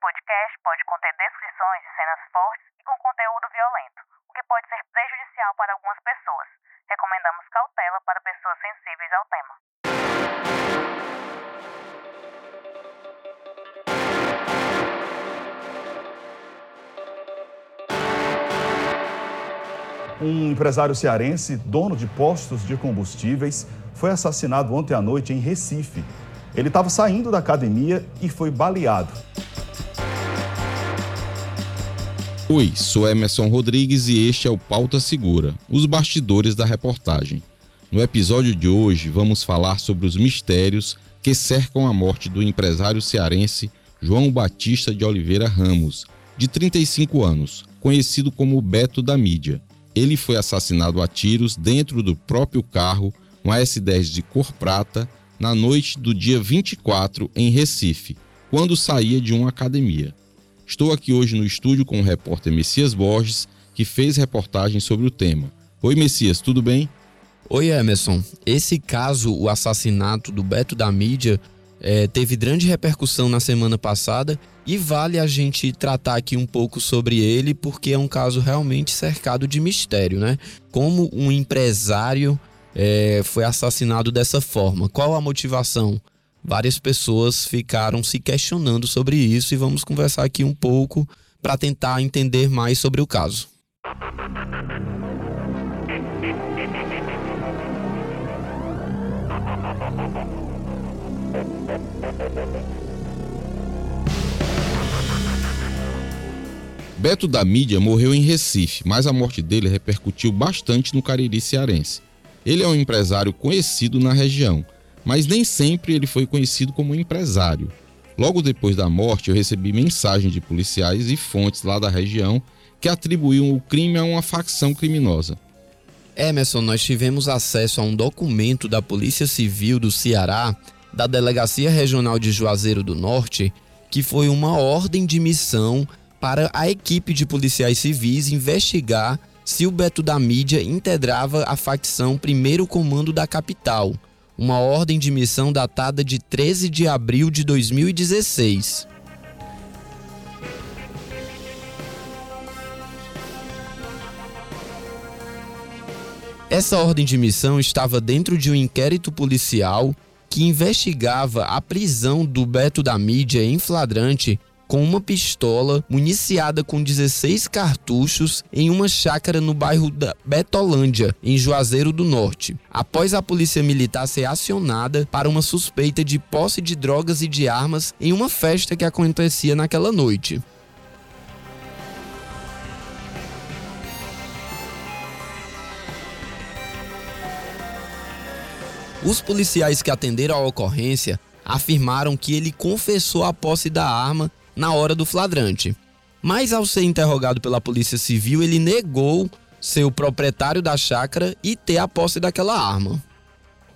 podcast pode conter descrições de cenas fortes e com conteúdo violento, o que pode ser prejudicial para algumas pessoas. Recomendamos cautela para pessoas sensíveis ao tema. Um empresário cearense, dono de postos de combustíveis, foi assassinado ontem à noite em Recife. Ele estava saindo da academia e foi baleado. Oi, sou Emerson Rodrigues e este é o Pauta Segura, os bastidores da reportagem. No episódio de hoje, vamos falar sobre os mistérios que cercam a morte do empresário cearense João Batista de Oliveira Ramos, de 35 anos, conhecido como Beto da Mídia. Ele foi assassinado a tiros dentro do próprio carro, um S10 de cor prata, na noite do dia 24 em Recife, quando saía de uma academia. Estou aqui hoje no estúdio com o repórter Messias Borges, que fez reportagem sobre o tema. Oi, Messias, tudo bem? Oi, Emerson. Esse caso, o assassinato do Beto da Mídia, é, teve grande repercussão na semana passada e vale a gente tratar aqui um pouco sobre ele porque é um caso realmente cercado de mistério, né? Como um empresário é, foi assassinado dessa forma? Qual a motivação? Várias pessoas ficaram se questionando sobre isso e vamos conversar aqui um pouco para tentar entender mais sobre o caso. Beto da Mídia morreu em Recife, mas a morte dele repercutiu bastante no Cariri cearense. Ele é um empresário conhecido na região, mas nem sempre ele foi conhecido como empresário. Logo depois da morte, eu recebi mensagem de policiais e fontes lá da região que atribuíam o crime a uma facção criminosa. Emerson, nós tivemos acesso a um documento da Polícia Civil do Ceará, da Delegacia Regional de Juazeiro do Norte, que foi uma ordem de missão para a equipe de policiais civis investigar se o Beto da Mídia integrava a facção Primeiro Comando da Capital, uma ordem de missão datada de 13 de abril de 2016. Essa ordem de missão estava dentro de um inquérito policial que investigava a prisão do Beto da Mídia em flagrante com uma pistola municiada com 16 cartuchos em uma chácara no bairro da Betolândia, em Juazeiro do Norte. Após a polícia militar ser acionada para uma suspeita de posse de drogas e de armas em uma festa que acontecia naquela noite. Os policiais que atenderam à ocorrência afirmaram que ele confessou a posse da arma na hora do flagrante. Mas ao ser interrogado pela Polícia Civil, ele negou ser o proprietário da chácara e ter a posse daquela arma.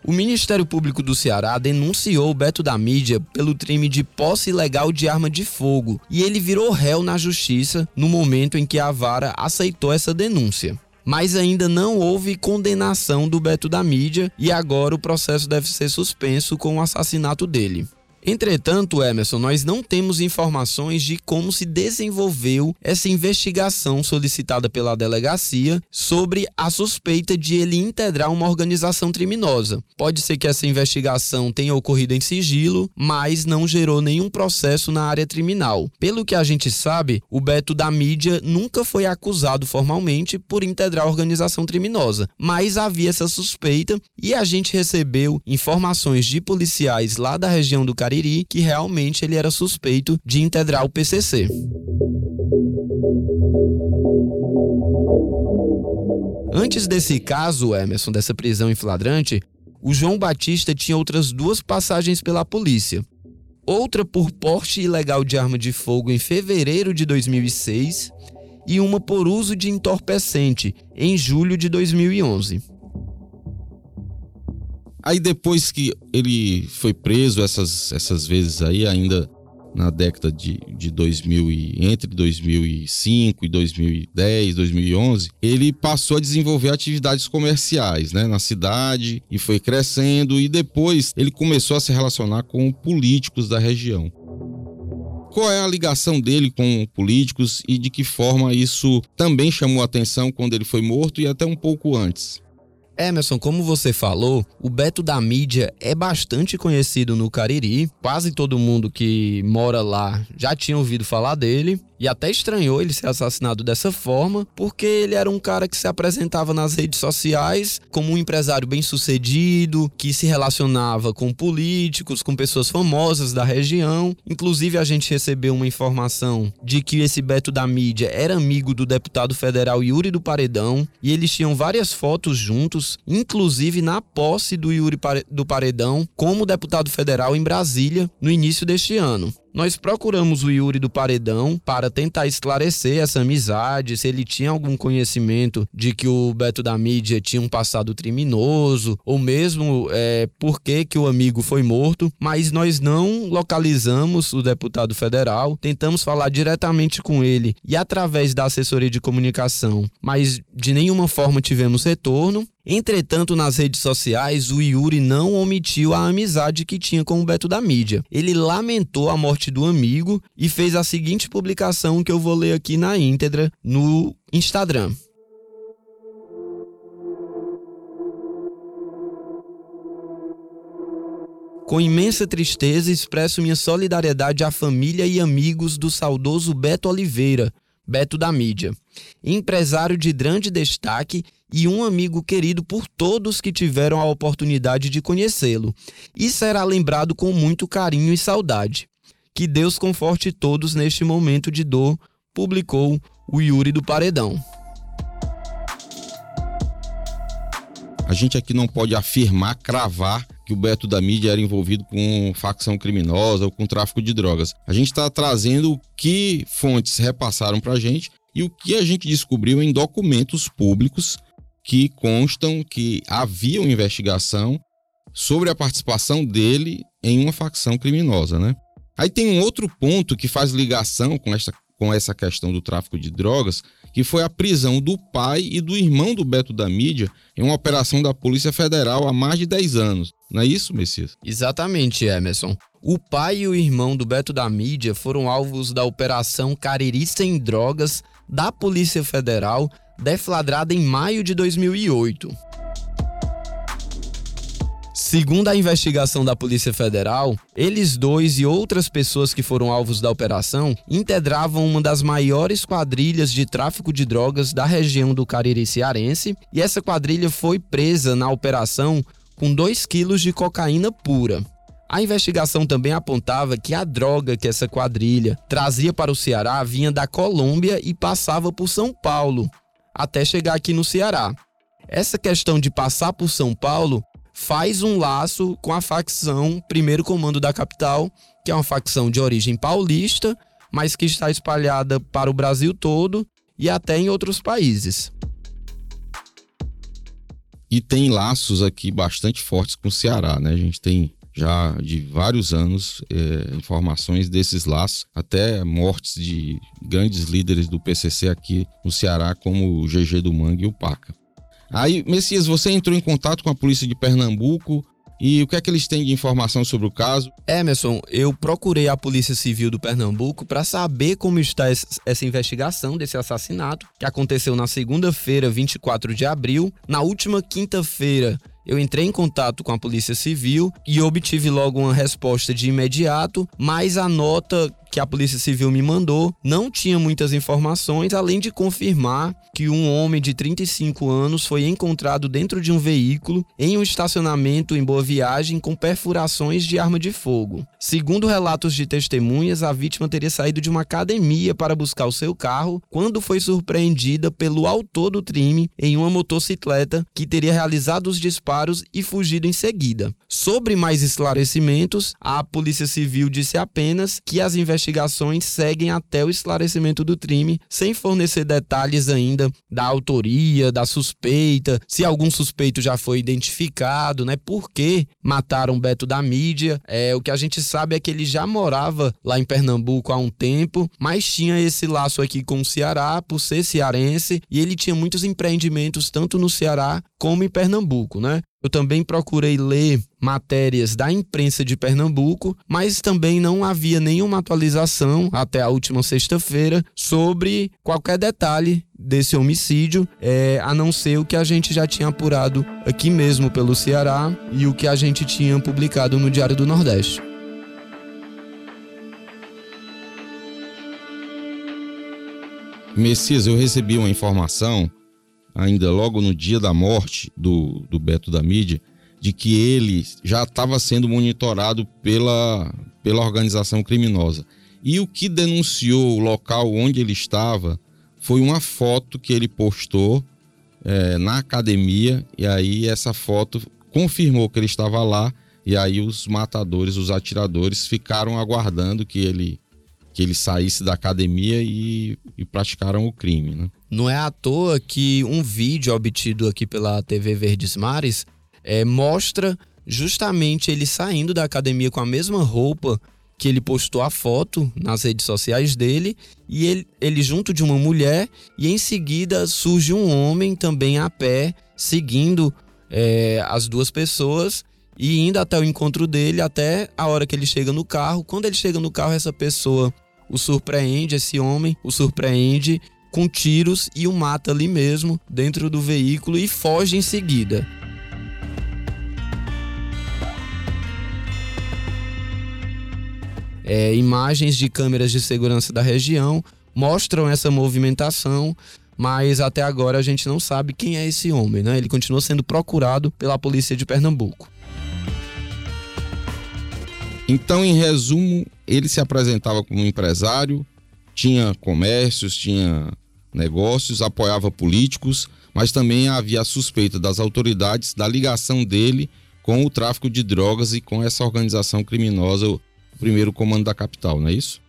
O Ministério Público do Ceará denunciou o Beto da Mídia pelo crime de posse ilegal de arma de fogo e ele virou réu na justiça no momento em que a vara aceitou essa denúncia. Mas ainda não houve condenação do Beto da Mídia e agora o processo deve ser suspenso com o assassinato dele. Entretanto, Emerson, nós não temos informações de como se desenvolveu essa investigação solicitada pela delegacia sobre a suspeita de ele integrar uma organização criminosa. Pode ser que essa investigação tenha ocorrido em sigilo, mas não gerou nenhum processo na área criminal. Pelo que a gente sabe, o Beto da mídia nunca foi acusado formalmente por integrar a organização criminosa, mas havia essa suspeita e a gente recebeu informações de policiais lá da região do Cariri Cariri que realmente ele era suspeito de integrar o PCC. Antes desse caso, Emerson, dessa prisão em flagrante, o João Batista tinha outras duas passagens pela polícia. Outra por porte ilegal de arma de fogo em fevereiro de 2006 e uma por uso de entorpecente em julho de 2011. Aí depois que ele foi preso essas, essas vezes aí, ainda na década de, de 2000 e, entre 2005 e 2010, 2011, ele passou a desenvolver atividades comerciais, né, na cidade e foi crescendo e depois ele começou a se relacionar com políticos da região. qual é a ligação dele com políticos e de que forma isso também chamou atenção quando ele foi morto e até um pouco antes. Emerson, como você falou, o Beto da mídia é bastante conhecido no Cariri. Quase todo mundo que mora lá já tinha ouvido falar dele e até estranhou ele ser assassinado dessa forma, porque ele era um cara que se apresentava nas redes sociais como um empresário bem-sucedido, que se relacionava com políticos, com pessoas famosas da região. Inclusive, a gente recebeu uma informação de que esse Beto da mídia era amigo do deputado federal Yuri do Paredão e eles tinham várias fotos juntos, inclusive na posse do Yuri do Paredão como deputado federal em Brasília no início deste ano. Nós procuramos o Yuri do Paredão para tentar esclarecer essa amizade, se ele tinha algum conhecimento de que o Beto da mídia tinha um passado criminoso, ou mesmo é, por que, que o amigo foi morto, mas nós não localizamos o deputado federal, tentamos falar diretamente com ele e através da assessoria de comunicação, mas de nenhuma forma tivemos retorno. Entretanto, nas redes sociais, o Yuri não omitiu a amizade que tinha com o Beto da mídia. Ele lamentou a morte do amigo e fez a seguinte publicação que eu vou ler aqui na íntegra no Instagram. Com imensa tristeza, expresso minha solidariedade à família e amigos do saudoso Beto Oliveira, Beto da mídia, empresário de grande destaque e um amigo querido por todos que tiveram a oportunidade de conhecê-lo, e será lembrado com muito carinho e saudade. Que Deus conforte todos neste momento de dor, publicou o Yuri do Paredão. A gente aqui não pode afirmar, cravar que o Beto da mídia era envolvido com facção criminosa ou com tráfico de drogas. A gente está trazendo o que fontes repassaram para a gente e o que a gente descobriu em documentos públicos que constam que havia uma investigação sobre a participação dele em uma facção criminosa, né? Aí tem um outro ponto que faz ligação com essa, com essa questão do tráfico de drogas, que foi a prisão do pai e do irmão do Beto da Mídia em uma operação da Polícia Federal há mais de 10 anos. Não é isso, Messias? Exatamente, Emerson. O pai e o irmão do Beto da Mídia foram alvos da Operação Cariri Sem Drogas da Polícia Federal, deflagrada em maio de 2008. Segundo a investigação da Polícia Federal, eles dois e outras pessoas que foram alvos da operação integravam uma das maiores quadrilhas de tráfico de drogas da região do Cariri cearense, e essa quadrilha foi presa na operação com 2 quilos de cocaína pura. A investigação também apontava que a droga que essa quadrilha trazia para o Ceará vinha da Colômbia e passava por São Paulo, até chegar aqui no Ceará. Essa questão de passar por São Paulo faz um laço com a facção Primeiro Comando da Capital, que é uma facção de origem paulista, mas que está espalhada para o Brasil todo e até em outros países. E tem laços aqui bastante fortes com o Ceará, né? A gente tem já de vários anos é, informações desses laços, até mortes de grandes líderes do PCC aqui no Ceará, como o GG do Mangue e o Paca. Aí, Messias, você entrou em contato com a polícia de Pernambuco e o que é que eles têm de informação sobre o caso? Emerson, eu procurei a Polícia Civil do Pernambuco para saber como está essa investigação desse assassinato, que aconteceu na segunda-feira, 24 de abril. Na última quinta-feira, eu entrei em contato com a Polícia Civil e obtive logo uma resposta de imediato, mas a nota que a Polícia Civil me mandou não tinha muitas informações, além de confirmar que um homem de 35 anos foi encontrado dentro de um veículo em um estacionamento em Boa Viagem com perfurações de arma de fogo. Segundo relatos de testemunhas, a vítima teria saído de uma academia para buscar o seu carro quando foi surpreendida pelo autor do crime em uma motocicleta que teria realizado os disparos e fugido em seguida. Sobre mais esclarecimentos, a Polícia Civil disse apenas que as investigações investigações seguem até o esclarecimento do crime, sem fornecer detalhes ainda da autoria, da suspeita, se algum suspeito já foi identificado, né? Por que mataram Beto da mídia? É, o que a gente sabe é que ele já morava lá em Pernambuco há um tempo, mas tinha esse laço aqui com o Ceará, por ser cearense, e ele tinha muitos empreendimentos tanto no Ceará como em Pernambuco, né? Eu também procurei ler matérias da imprensa de Pernambuco, mas também não havia nenhuma atualização até a última sexta-feira sobre qualquer detalhe desse homicídio, é, a não ser o que a gente já tinha apurado aqui mesmo pelo Ceará e o que a gente tinha publicado no Diário do Nordeste. Messias, eu recebi uma informação ainda logo no dia da morte do, do Beto da Mídia, de que ele já estava sendo monitorado pela, pela organização criminosa. E o que denunciou o local onde ele estava foi uma foto que ele postou é, na academia, e aí essa foto confirmou que ele estava lá, e aí os matadores, os atiradores, ficaram aguardando que ele que ele saísse da academia e, e praticaram o crime. Né? Não é à toa que um vídeo obtido aqui pela TV Verdes Mares é, mostra justamente ele saindo da academia com a mesma roupa que ele postou a foto nas redes sociais dele e ele, ele junto de uma mulher e em seguida surge um homem também a pé seguindo é, as duas pessoas e indo até o encontro dele até a hora que ele chega no carro. Quando ele chega no carro, essa pessoa o surpreende, esse homem o surpreende com tiros e o mata ali mesmo, dentro do veículo e foge em seguida. É, imagens de câmeras de segurança da região mostram essa movimentação, mas até agora a gente não sabe quem é esse homem, né? Ele continua sendo procurado pela polícia de Pernambuco. Então, em resumo, ele se apresentava como empresário, tinha comércios, tinha negócios, apoiava políticos, mas também havia a suspeita das autoridades da ligação dele com o tráfico de drogas e com essa organização criminosa, o primeiro comando da capital, não é isso?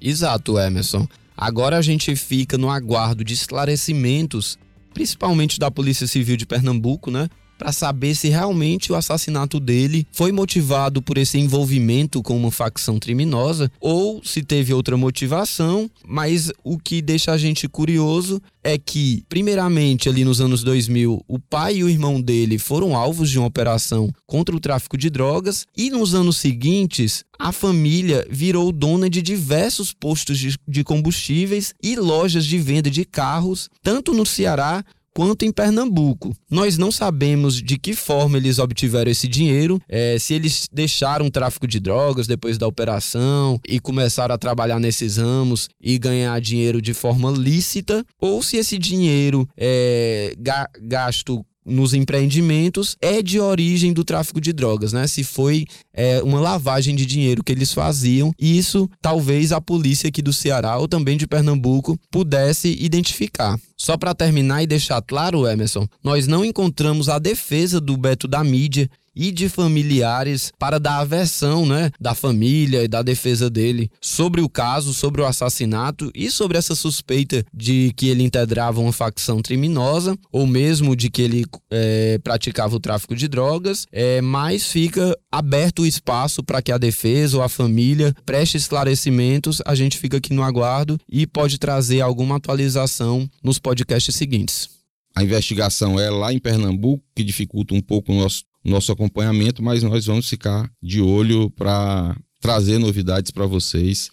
Exato, Emerson. Agora a gente fica no aguardo de esclarecimentos, principalmente da Polícia Civil de Pernambuco, né? Para saber se realmente o assassinato dele foi motivado por esse envolvimento com uma facção criminosa ou se teve outra motivação, mas o que deixa a gente curioso é que, primeiramente, ali nos anos 2000, o pai e o irmão dele foram alvos de uma operação contra o tráfico de drogas, e nos anos seguintes, a família virou dona de diversos postos de, combustíveis e lojas de venda de carros, tanto no Ceará quanto em Pernambuco. Nós não sabemos de que forma eles obtiveram esse dinheiro, é, se eles deixaram o tráfico de drogas depois da operação e começaram a trabalhar nesses ramos e ganhar dinheiro de forma lícita, ou se esse dinheiro é gasto nos empreendimentos é de origem do tráfico de drogas, né? Se foi é, uma lavagem de dinheiro que eles faziam, isso talvez a polícia aqui do Ceará ou também de Pernambuco pudesse identificar. Só para terminar e deixar claro, Emerson, nós não encontramos a defesa do Beto da mídia e de familiares para dar a versão né, da família e da defesa dele sobre o caso, sobre o assassinato e sobre essa suspeita de que ele integrava uma facção criminosa ou mesmo de que ele é, praticava o tráfico de drogas, é, mas fica aberto o espaço para que a defesa ou a família preste esclarecimentos. A gente fica aqui no aguardo e pode trazer alguma atualização nos podcasts seguintes. A investigação é lá em Pernambuco, que dificulta um pouco o nosso nosso acompanhamento, mas nós vamos ficar de olho para trazer novidades para vocês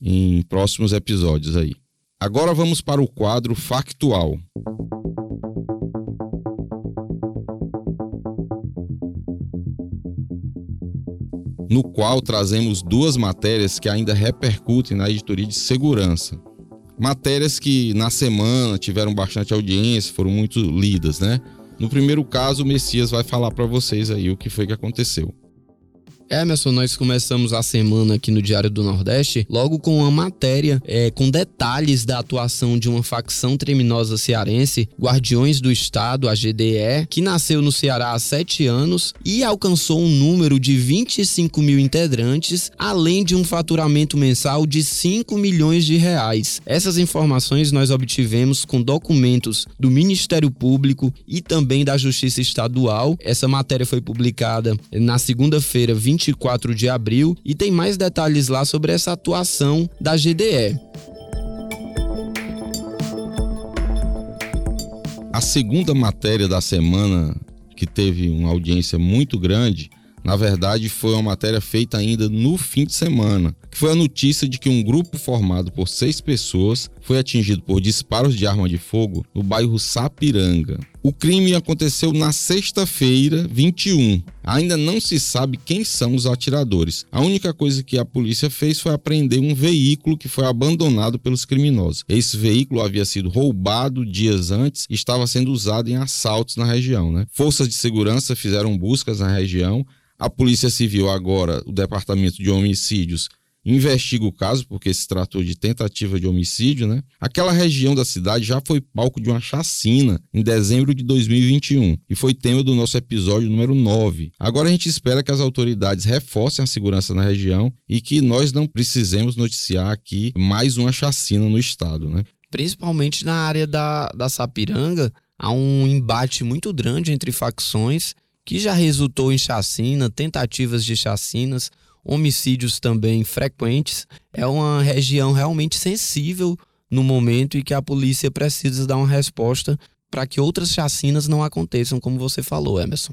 em próximos episódios aí. Agora vamos para o quadro factual. No qual trazemos duas matérias que ainda repercutem na editoria de segurança. Matérias que na semana tiveram bastante audiência, foram muito lidas, né? No primeiro caso, o Messias vai falar para vocês aí o que foi que aconteceu. Emerson, nós começamos a semana aqui no Diário do Nordeste logo com uma matéria é, com detalhes da atuação de uma facção criminosa cearense, Guardiões do Estado, a GDE, que nasceu no Ceará há sete anos e alcançou um número de 25 mil integrantes, além de um faturamento mensal de 5 milhões de reais. Essas informações nós obtivemos com documentos do Ministério Público e também da Justiça Estadual. Essa matéria foi publicada na segunda-feira, 20 24 de abril e tem mais detalhes lá sobre essa atuação da GDE. A segunda matéria da semana que teve uma audiência muito grande, na verdade, foi uma matéria feita ainda no fim de semana, que foi a notícia de que um grupo formado por seis pessoas foi atingido por disparos de arma de fogo no bairro Sapiranga. O crime aconteceu na sexta-feira, 21. Ainda não se sabe quem são os atiradores. A única coisa que a polícia fez foi apreender um veículo que foi abandonado pelos criminosos. Esse veículo havia sido roubado dias antes e estava sendo usado em assaltos na região. Né? Forças de segurança fizeram buscas na região a Polícia Civil, agora, o Departamento de Homicídios, investiga o caso, porque se tratou de tentativa de homicídio, né? Aquela região da cidade já foi palco de uma chacina em dezembro de 2021 e foi tema do nosso episódio número 9. Agora a gente espera que as autoridades reforcem a segurança na região e que nós não precisemos noticiar aqui mais uma chacina no estado, né? Principalmente na área da, da Sapiranga, há um embate muito grande entre facções que já resultou em chacina, tentativas de chacinas, homicídios também frequentes. É uma região realmente sensível no momento e que a polícia precisa dar uma resposta para que outras chacinas não aconteçam, como você falou, Emerson.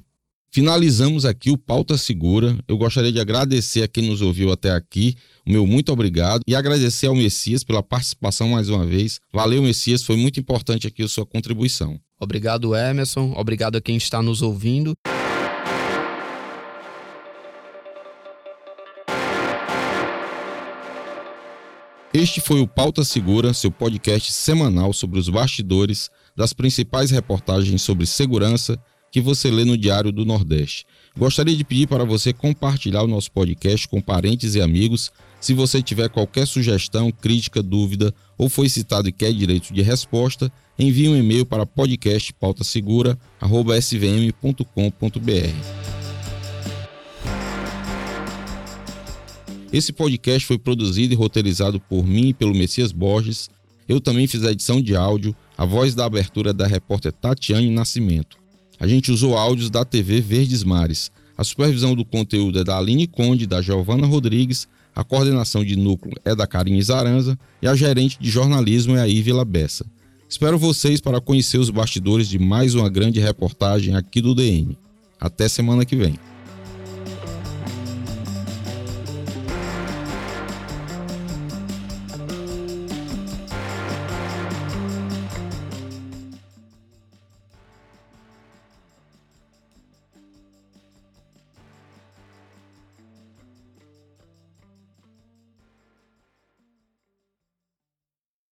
Finalizamos aqui o Pauta Segura. Eu gostaria de agradecer a quem nos ouviu até aqui. O meu muito obrigado. E agradecer ao Messias pela participação mais uma vez. Valeu, Messias. Foi muito importante aqui a sua contribuição. Obrigado, Emerson. Obrigado a quem está nos ouvindo. Este foi o Pauta Segura, seu podcast semanal sobre os bastidores das principais reportagens sobre segurança que você lê no Diário do Nordeste. Gostaria de pedir para você compartilhar o nosso podcast com parentes e amigos. Se você tiver qualquer sugestão, crítica, dúvida ou foi citado e quer direito de resposta, envie um e-mail para podcastpautasegura@svm.com.br. Esse podcast foi produzido e roteirizado por mim e pelo Messias Borges. Eu também fiz a edição de áudio, a voz da abertura da repórter Tatiane Nascimento. A gente usou áudios da TV Verdes Mares. A supervisão do conteúdo é da Aline Conde, da Giovana Rodrigues, a coordenação de núcleo é da Karine Zaranza e a gerente de jornalismo é a Ivila Bessa. Espero vocês para conhecer os bastidores de mais uma grande reportagem aqui do DN. Até semana que vem.